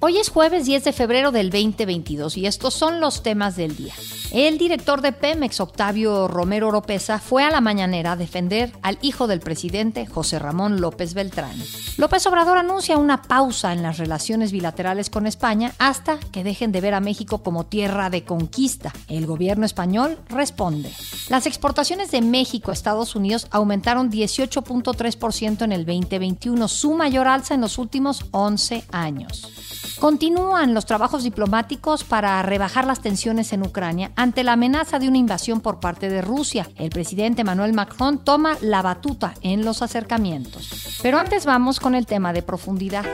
Hoy es jueves 10 de febrero del 2022 y estos son los temas del día. El director de Pemex, Octavio Romero Oropesa, fue a la mañanera a defender al hijo del presidente, José Ramón López Beltrán. López Obrador anuncia una pausa en las relaciones bilaterales con España hasta que dejen de ver a México como tierra de conquista. El gobierno español responde. Las exportaciones de México a Estados Unidos aumentaron 18.3% en el 2021, su mayor alza en los últimos 11 años. Continúan los trabajos diplomáticos para rebajar las tensiones en Ucrania ante la amenaza de una invasión por parte de Rusia. El presidente Manuel Macron toma la batuta en los acercamientos. Pero antes vamos con el tema de profundidad.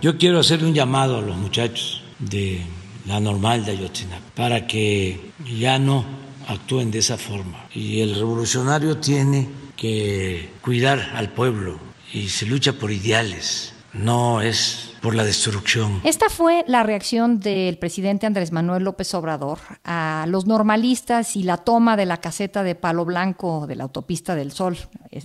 Yo quiero hacerle un llamado a los muchachos de la normal de Ayotzinapa para que ya no actúen de esa forma. Y el revolucionario tiene que cuidar al pueblo y se lucha por ideales, no es por la destrucción. Esta fue la reacción del presidente Andrés Manuel López Obrador a los normalistas y la toma de la caseta de Palo Blanco de la autopista del Sol,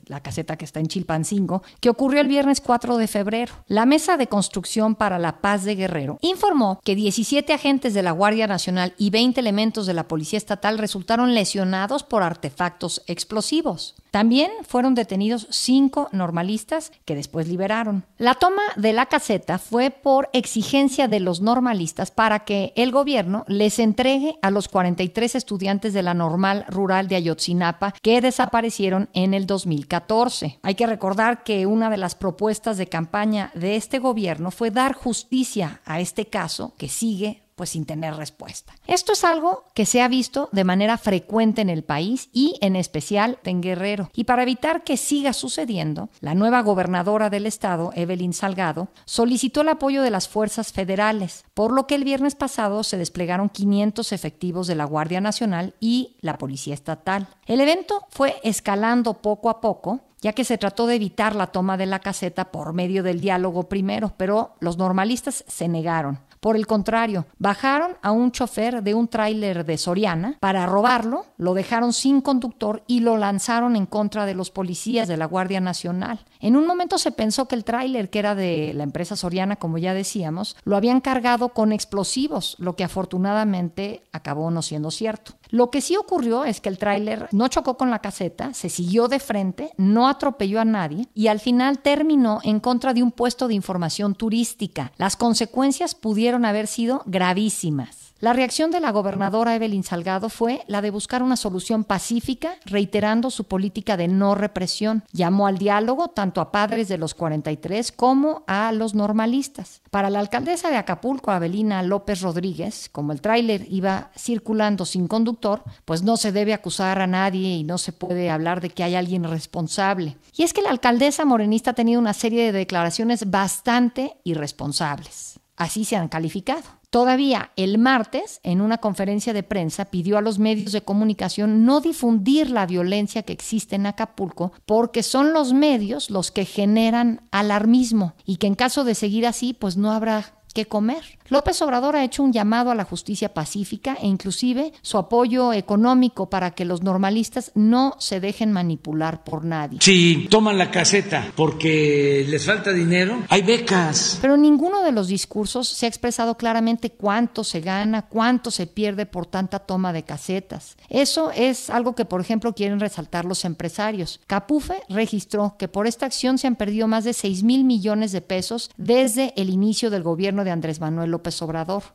la caseta que está en Chilpancingo, que ocurrió el viernes 4 de febrero. La Mesa de Construcción para la Paz de Guerrero informó que 17 agentes de la Guardia Nacional y 20 elementos de la Policía Estatal resultaron lesionados por artefactos explosivos. También fueron detenidos cinco normalistas que después liberaron. La toma de la caseta fue por exigencia de los normalistas para que el gobierno les entregue a los 43 estudiantes de la normal rural de Ayotzinapa que desaparecieron en el 2014. Hay que recordar que una de las propuestas de campaña de este gobierno fue dar justicia a este caso que sigue pues sin tener respuesta. Esto es algo que se ha visto de manera frecuente en el país y en especial en Guerrero. Y para evitar que siga sucediendo, la nueva gobernadora del estado, Evelyn Salgado, solicitó el apoyo de las fuerzas federales, por lo que el viernes pasado se desplegaron 500 efectivos de la Guardia Nacional y la Policía Estatal. El evento fue escalando poco a poco ya que se trató de evitar la toma de la caseta por medio del diálogo primero, pero los normalistas se negaron. Por el contrario, bajaron a un chofer de un tráiler de Soriana para robarlo, lo dejaron sin conductor y lo lanzaron en contra de los policías de la Guardia Nacional. En un momento se pensó que el tráiler, que era de la empresa Soriana, como ya decíamos, lo habían cargado con explosivos, lo que afortunadamente acabó no siendo cierto. Lo que sí ocurrió es que el tráiler no chocó con la caseta, se siguió de frente, no atropelló a nadie y al final terminó en contra de un puesto de información turística. Las consecuencias pudieron haber sido gravísimas. La reacción de la gobernadora Evelyn Salgado fue la de buscar una solución pacífica, reiterando su política de no represión. Llamó al diálogo tanto a padres de los 43 como a los normalistas. Para la alcaldesa de Acapulco, Abelina López Rodríguez, como el tráiler iba circulando sin conductor, pues no se debe acusar a nadie y no se puede hablar de que hay alguien responsable. Y es que la alcaldesa morenista ha tenido una serie de declaraciones bastante irresponsables. Así se han calificado. Todavía el martes, en una conferencia de prensa, pidió a los medios de comunicación no difundir la violencia que existe en Acapulco porque son los medios los que generan alarmismo y que en caso de seguir así, pues no habrá que comer. López Obrador ha hecho un llamado a la justicia pacífica e inclusive su apoyo económico para que los normalistas no se dejen manipular por nadie. Si toman la caseta porque les falta dinero, hay becas. Pero ninguno de los discursos se ha expresado claramente cuánto se gana, cuánto se pierde por tanta toma de casetas. Eso es algo que, por ejemplo, quieren resaltar los empresarios. Capufe registró que por esta acción se han perdido más de 6 mil millones de pesos desde el inicio del gobierno de Andrés Manuel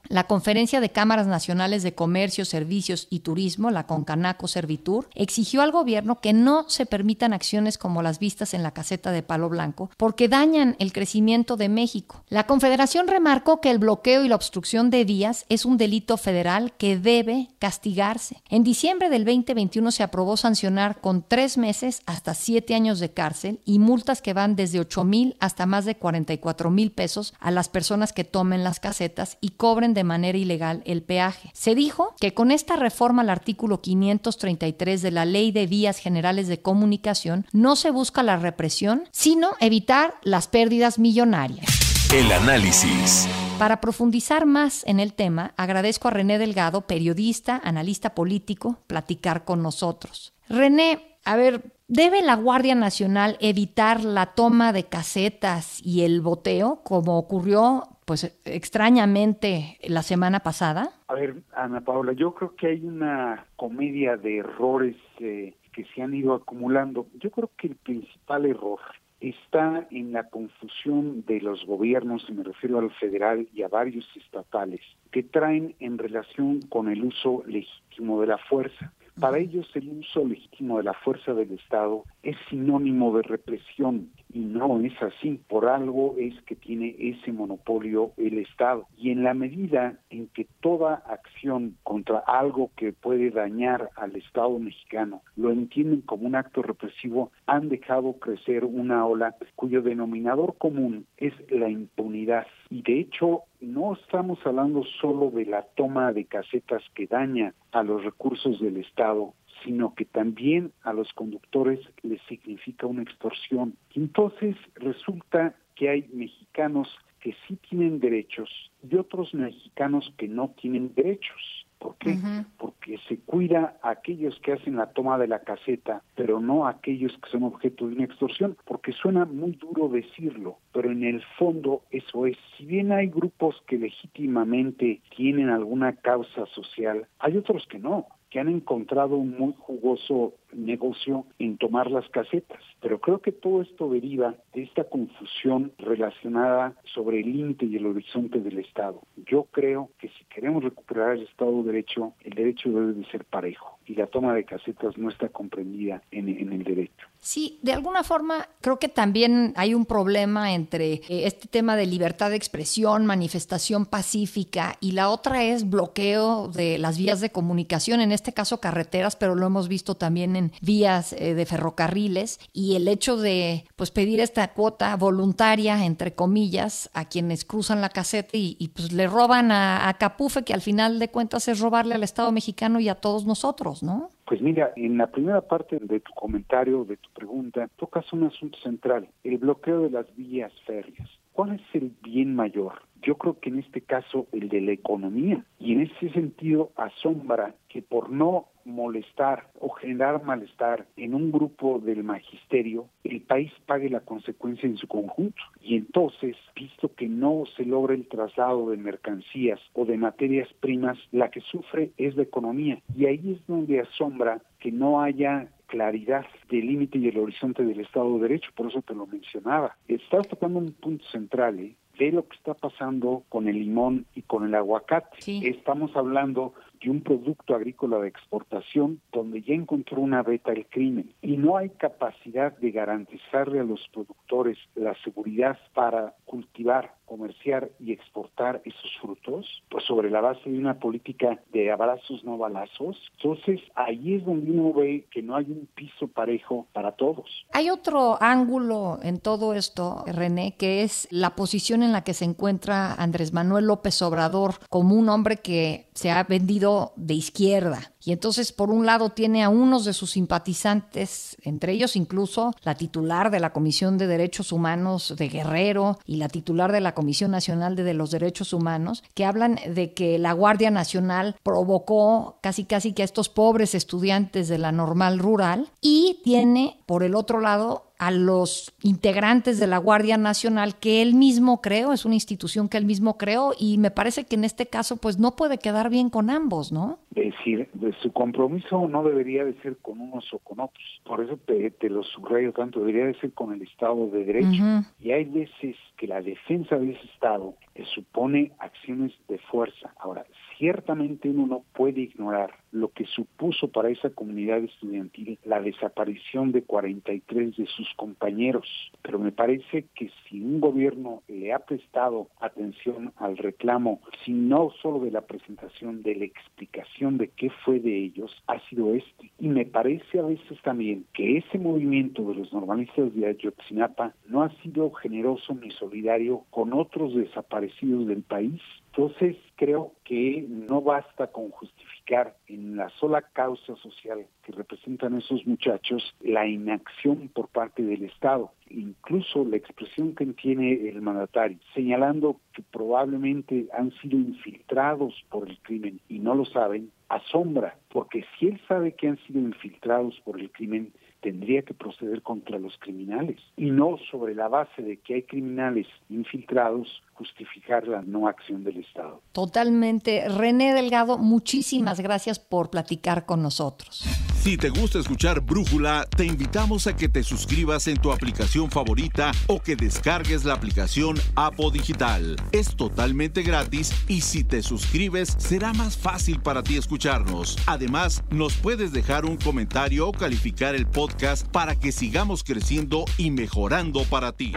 La Conferencia de Cámaras Nacionales de Comercio, Servicios y Turismo, la Concanaco Servitur, exigió al gobierno que no se permitan acciones como las vistas en la caseta de Palo Blanco, porque dañan el crecimiento de México. La Confederación remarcó que el bloqueo y la obstrucción de vías es un delito federal que debe castigarse. En diciembre del 2021 se aprobó sancionar con tres meses hasta siete años de cárcel y multas que van desde 8 mil hasta más de 44 mil pesos a las personas que tomen las casetas y cobren de manera ilegal el peaje. Se dijo que con esta reforma al artículo 533 de la Ley de Vías Generales de Comunicación no se busca la represión, sino evitar las pérdidas millonarias. El análisis. Para profundizar más en el tema, agradezco a René Delgado, periodista, analista político, platicar con nosotros. René, a ver, ¿Debe la Guardia Nacional evitar la toma de casetas y el boteo, como ocurrió, pues extrañamente, la semana pasada? A ver, Ana Paula, yo creo que hay una comedia de errores eh, que se han ido acumulando. Yo creo que el principal error está en la confusión de los gobiernos, y me refiero al federal y a varios estatales, que traen en relación con el uso legítimo de la fuerza. Para ellos el uso legítimo de la fuerza del Estado es sinónimo de represión no es así. Por algo es que tiene ese monopolio el Estado. Y en la medida en que toda acción contra algo que puede dañar al Estado mexicano lo entienden como un acto represivo, han dejado crecer una ola cuyo denominador común es la impunidad. Y de hecho, no estamos hablando solo de la toma de casetas que daña a los recursos del Estado, sino que también a los conductores les significa una extorsión. Entonces resulta que hay mexicanos que sí tienen derechos y otros mexicanos que no tienen derechos. ¿Por qué? Porque se cuida a aquellos que hacen la toma de la caseta, pero no a aquellos que son objeto de una extorsión, porque suena muy duro decirlo, pero en el fondo eso es. Si bien hay grupos que legítimamente tienen alguna causa social, hay otros que no que han encontrado un muy jugoso negocio en tomar las casetas. Pero creo que todo esto deriva de esta confusión relacionada sobre el límite y el horizonte del Estado. Yo creo que si queremos recuperar el Estado de Derecho, el derecho debe de ser parejo y la toma de casetas no está comprendida en, en el derecho. Sí, de alguna forma creo que también hay un problema entre eh, este tema de libertad de expresión, manifestación pacífica y la otra es bloqueo de las vías de comunicación, en este caso carreteras, pero lo hemos visto también en vías eh, de ferrocarriles y el hecho de pues pedir esta cuota voluntaria entre comillas a quienes cruzan la caseta y, pues le roban a, a Capufe que al final de cuentas es robarle al Estado mexicano y a todos nosotros, ¿no? Pues mira, en la primera parte de tu comentario, de tu pregunta, tocas un asunto central, el bloqueo de las vías férreas. ¿Cuál es el bien mayor? Yo creo que en este caso el de la economía. Y en ese sentido asombra que por no molestar o generar malestar en un grupo del magisterio, el país pague la consecuencia en su conjunto. Y entonces, visto que no se logra el traslado de mercancías o de materias primas, la que sufre es la economía. Y ahí es donde asombra que no haya claridad del límite y el horizonte del Estado de Derecho, por eso te lo mencionaba. Estás tocando un punto central, ¿eh? Ve lo que está pasando con el limón y con el aguacate. Estamos hablando de un producto agrícola de exportación donde ya encontró una beta el crimen y no hay capacidad de garantizarle a los productores la seguridad para cultivar, comerciar y exportar esos frutos, pues sobre la base de una política de abrazos no balazos. Entonces ahí es donde uno ve que no hay un piso parejo para todos. Hay otro ángulo en todo esto, René, que es la posición en la que se encuentra Andrés Manuel López Obrador como un hombre que se ha vendido de izquierda. Y entonces, por un lado, tiene a unos de sus simpatizantes, entre ellos incluso la titular de la Comisión de Derechos Humanos de Guerrero y la titular de la Comisión Nacional de los Derechos Humanos, que hablan de que la Guardia Nacional provocó casi casi que a estos pobres estudiantes de la normal rural y tiene, por el otro lado, a los integrantes de la Guardia Nacional que él mismo creó, es una institución que él mismo creó y me parece que en este caso pues no puede quedar bien con ambos, ¿no? Es decir, su compromiso no debería de ser con unos o con otros, por eso te, lo subrayo tanto, debería de ser con el Estado de Derecho. Y hay veces que la defensa de ese Estado supone acciones de fuerza. Ahora, ciertamente uno no puede ignorar lo que supuso para esa comunidad estudiantil la desaparición de 43 de sus compañeros. Pero me parece que si un gobierno le ha prestado atención al reclamo, si no solo de la presentación, de la explicación de qué fue de ellos, ha sido este. Y me parece a veces también que ese movimiento de los normalistas de Ayotzinapa no ha sido generoso ni solidario con otros desaparecidos del país entonces creo que no basta con justificar en la sola causa social que representan esos muchachos la inacción por parte del Estado. Incluso la expresión que tiene el mandatario, señalando que probablemente han sido infiltrados por el crimen y no lo saben, asombra, porque si él sabe que han sido infiltrados por el crimen, tendría que proceder contra los criminales y no sobre la base de que hay criminales infiltrados justificar la no acción del Estado. Totalmente. René Delgado, muchísimas gracias por platicar con nosotros. Si te gusta escuchar Brújula, te invitamos a que te suscribas en tu aplicación favorita o que descargues la aplicación Apo Digital. Es totalmente gratis y si te suscribes será más fácil para ti escucharnos. Además, nos puedes dejar un comentario o calificar el podcast para que sigamos creciendo y mejorando para ti.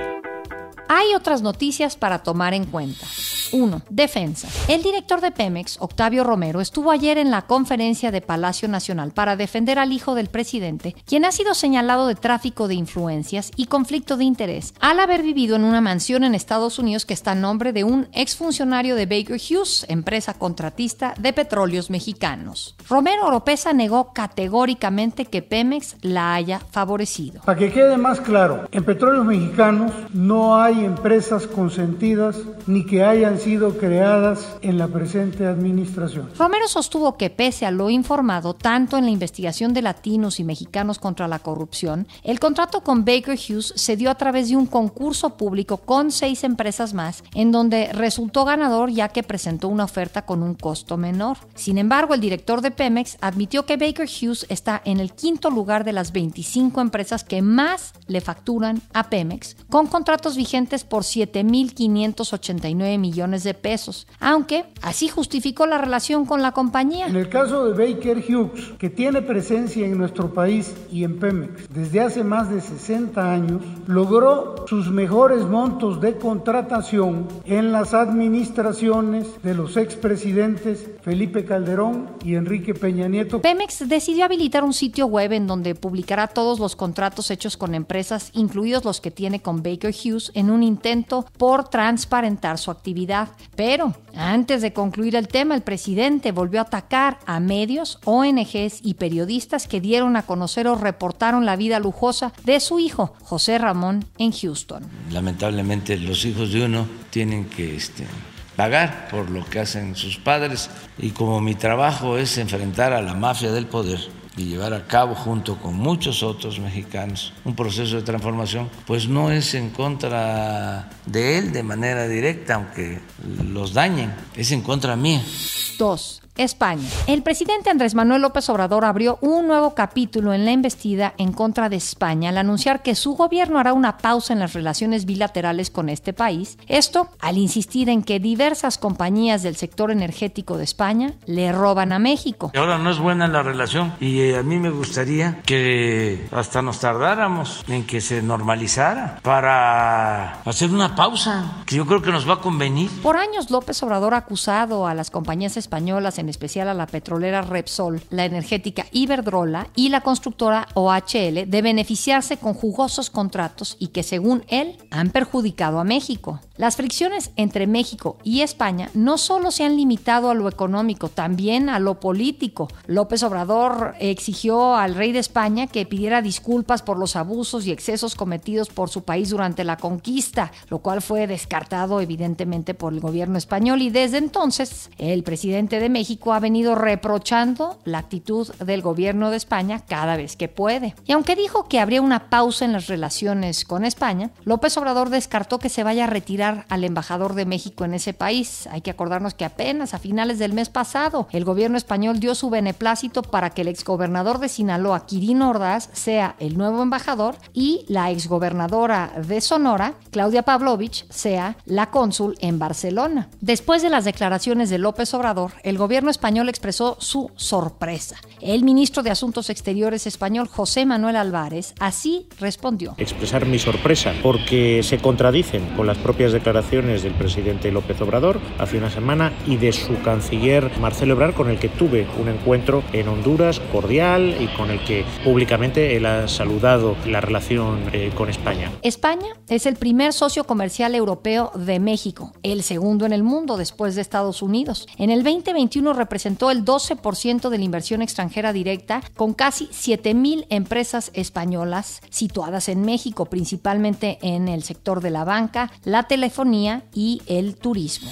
Hay otras noticias para tomar en cuenta. 1. Defensa. El director de Pemex, Octavio Romero, estuvo ayer en la conferencia de Palacio Nacional para defender al hijo del presidente, quien ha sido señalado de tráfico de influencias y conflicto de interés, al haber vivido en una mansión en Estados Unidos que está a nombre de un exfuncionario de Baker Hughes, empresa contratista de petróleos mexicanos. Romero Oropesa negó categóricamente que Pemex la haya favorecido. Para que quede más claro, en petróleos mexicanos no hay empresas consentidas ni que hayan sido creadas en la presente administración. Romero sostuvo que pese a lo informado tanto en la investigación de latinos y mexicanos contra la corrupción, el contrato con Baker Hughes se dio a través de un concurso público con seis empresas más, en donde resultó ganador ya que presentó una oferta con un costo menor. Sin embargo, el director de Pemex admitió que Baker Hughes está en el quinto lugar de las 25 empresas que más le facturan a Pemex, con contratos vigentes por 7.589 millones de pesos, aunque así justificó la relación con la compañía. En el caso de Baker Hughes, que tiene presencia en nuestro país y en Pemex desde hace más de 60 años, logró sus mejores montos de contratación en las administraciones de los expresidentes Felipe Calderón y Enrique Peña Nieto. Pemex decidió habilitar un sitio web en donde publicará todos los contratos hechos con empresas, incluidos los que tiene con Baker Hughes, en un intento por transparentar su actividad. Pero antes de concluir el tema, el presidente volvió a atacar a medios, ONGs y periodistas que dieron a conocer o reportaron la vida lujosa de su hijo, José Ramón, en Houston. Lamentablemente los hijos de uno tienen que este, pagar por lo que hacen sus padres y como mi trabajo es enfrentar a la mafia del poder y llevar a cabo junto con muchos otros mexicanos un proceso de transformación, pues no es en contra de él de manera directa, aunque los dañen, es en contra mía. 2. España. El presidente Andrés Manuel López Obrador abrió un nuevo capítulo en la embestida en contra de España al anunciar que su gobierno hará una pausa en las relaciones bilaterales con este país. Esto al insistir en que diversas compañías del sector energético de España le roban a México. Ahora no es buena la relación y eh, a mí me gustaría que hasta nos tardáramos en que se normalizara para hacer una pausa que yo creo que nos va a convenir. Por años López Obrador ha acusado a las compañías españolas en en especial a la petrolera Repsol, la energética Iberdrola y la constructora OHL de beneficiarse con jugosos contratos y que según él han perjudicado a México. Las fricciones entre México y España no solo se han limitado a lo económico, también a lo político. López Obrador exigió al rey de España que pidiera disculpas por los abusos y excesos cometidos por su país durante la conquista, lo cual fue descartado evidentemente por el gobierno español y desde entonces el presidente de México ha venido reprochando la actitud del gobierno de España cada vez que puede. Y aunque dijo que habría una pausa en las relaciones con España, López Obrador descartó que se vaya a retirar al embajador de México en ese país. Hay que acordarnos que apenas a finales del mes pasado el gobierno español dio su beneplácito para que el exgobernador de Sinaloa, Quirino Ordaz, sea el nuevo embajador y la exgobernadora de Sonora, Claudia Pavlovich, sea la cónsul en Barcelona. Después de las declaraciones de López Obrador, el gobierno gobierno español expresó su sorpresa. El ministro de Asuntos Exteriores español, José Manuel Álvarez, así respondió. Expresar mi sorpresa porque se contradicen con las propias declaraciones del presidente López Obrador hace una semana y de su canciller Marcelo Ebrard, con el que tuve un encuentro en Honduras cordial y con el que públicamente él ha saludado la relación eh, con España. España es el primer socio comercial europeo de México, el segundo en el mundo después de Estados Unidos. En el 2021 representó el 12% de la inversión extranjera directa con casi 7.000 empresas españolas situadas en México, principalmente en el sector de la banca, la telefonía y el turismo.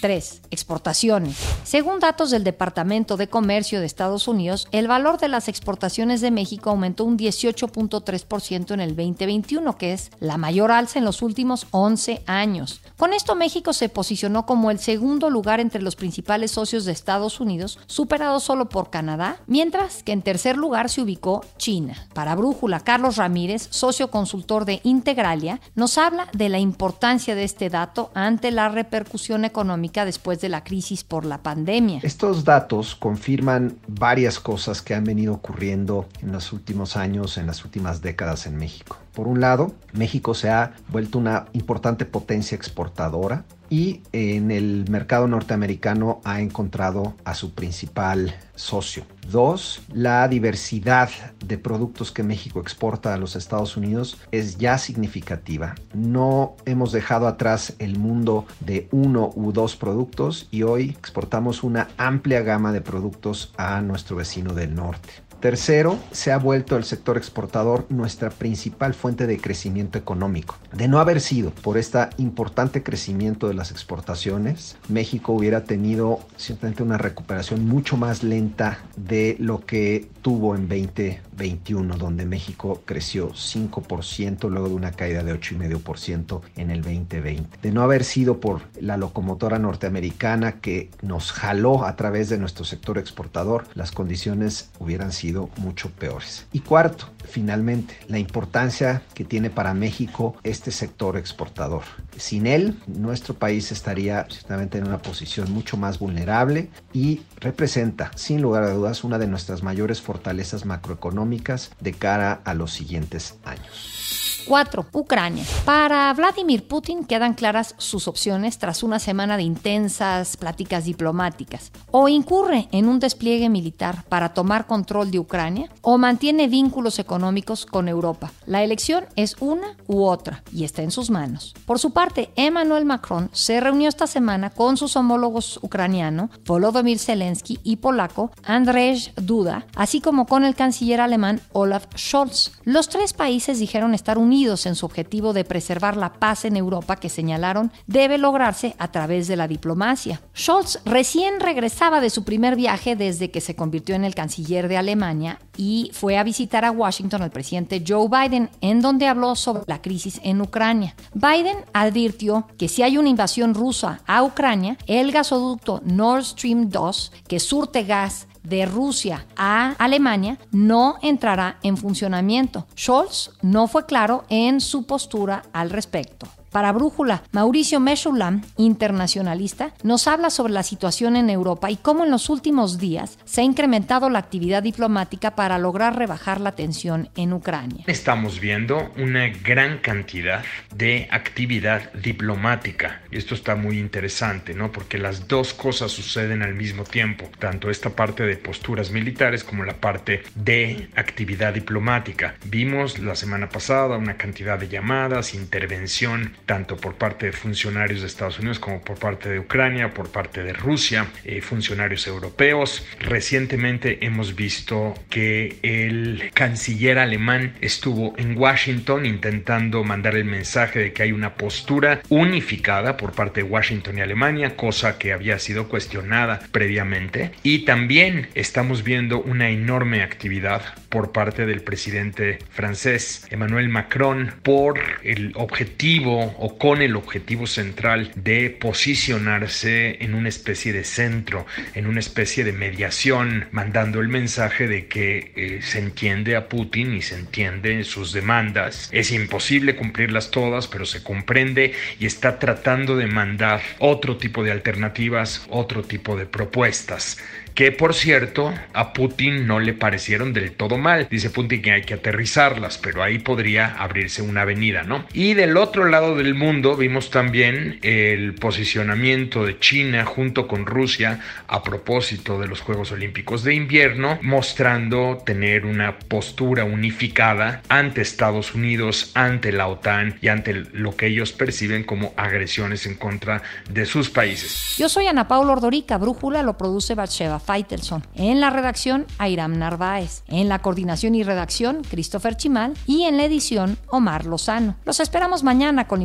3. Exportaciones. Según datos del Departamento de Comercio de Estados Unidos, el valor de las exportaciones de México aumentó un 18.3% en el 2021, que es la mayor alza en los últimos 11 años. Con esto México se posicionó como el segundo lugar entre los principales socios de Estados Unidos, superado solo por Canadá, mientras que en tercer lugar se ubicó China. Para Brújula, Carlos Ramírez, socio consultor de Integralia, nos habla de la importancia de este dato ante la repercusión económica después de la crisis por la pandemia. Estos datos confirman varias cosas que han venido ocurriendo en los últimos años, en las últimas décadas en México. Por un lado, México se ha vuelto una importante potencia exportadora y en el mercado norteamericano ha encontrado a su principal socio. Dos, la diversidad de productos que México exporta a los Estados Unidos es ya significativa. No hemos dejado atrás el mundo de uno u dos productos y hoy exportamos una amplia gama de productos a nuestro vecino del norte. Tercero, se ha vuelto el sector exportador nuestra principal fuente de crecimiento económico. De no haber sido por este importante crecimiento de las exportaciones, México hubiera tenido simplemente una recuperación mucho más lenta de lo que tuvo en 2021, donde México creció 5% luego de una caída de 8,5% en el 2020. De no haber sido por la locomotora norteamericana que nos jaló a través de nuestro sector exportador, las condiciones hubieran sido mucho peores. Y cuarto, finalmente, la importancia que tiene para México este sector exportador. Sin él, nuestro país estaría ciertamente en una posición mucho más vulnerable y representa, sin lugar a dudas, una de nuestras mayores fortalezas macroeconómicas de cara a los siguientes años. 4. Ucrania. Para Vladimir Putin quedan claras sus opciones tras una semana de intensas pláticas diplomáticas. O incurre en un despliegue militar para tomar control de Ucrania o mantiene vínculos económicos con Europa. La elección es una u otra y está en sus manos. Por su parte, Emmanuel Macron se reunió esta semana con sus homólogos ucraniano, Volodymyr Zelensky y polaco, Andrzej Duda, así como con el canciller alemán Olaf Scholz. Los tres países dijeron estar unidos en su objetivo de preservar la paz en Europa que señalaron debe lograrse a través de la diplomacia. Scholz recién regresaba de su primer viaje desde que se convirtió en el canciller de Alemania y fue a visitar a Washington al presidente Joe Biden, en donde habló sobre la crisis en Ucrania. Biden advirtió que si hay una invasión rusa a Ucrania, el gasoducto Nord Stream 2, que surte gas de Rusia a Alemania no entrará en funcionamiento. Scholz no fue claro en su postura al respecto. Para Brújula, Mauricio Meshulam, internacionalista, nos habla sobre la situación en Europa y cómo en los últimos días se ha incrementado la actividad diplomática para lograr rebajar la tensión en Ucrania. Estamos viendo una gran cantidad de actividad diplomática y esto está muy interesante, ¿no? Porque las dos cosas suceden al mismo tiempo, tanto esta parte de posturas militares como la parte de actividad diplomática. Vimos la semana pasada una cantidad de llamadas, intervención tanto por parte de funcionarios de Estados Unidos como por parte de Ucrania, por parte de Rusia, eh, funcionarios europeos. Recientemente hemos visto que el canciller alemán estuvo en Washington intentando mandar el mensaje de que hay una postura unificada por parte de Washington y Alemania, cosa que había sido cuestionada previamente. Y también estamos viendo una enorme actividad por parte del presidente francés Emmanuel Macron por el objetivo o con el objetivo central de posicionarse en una especie de centro, en una especie de mediación, mandando el mensaje de que eh, se entiende a Putin y se entiende sus demandas. Es imposible cumplirlas todas, pero se comprende y está tratando de mandar otro tipo de alternativas, otro tipo de propuestas que por cierto a Putin no le parecieron del todo mal. Dice Putin que hay que aterrizarlas, pero ahí podría abrirse una avenida, ¿no? Y del otro lado del mundo vimos también el posicionamiento de China junto con Rusia a propósito de los Juegos Olímpicos de invierno, mostrando tener una postura unificada ante Estados Unidos, ante la OTAN y ante lo que ellos perciben como agresiones en contra de sus países. Yo soy Ana Paula Ordorica, Brújula lo produce Batsheva Faitelson. En la redacción, Airam Narváez. En la coordinación y redacción, Christopher Chimal. Y en la edición, Omar Lozano. Los esperamos mañana con la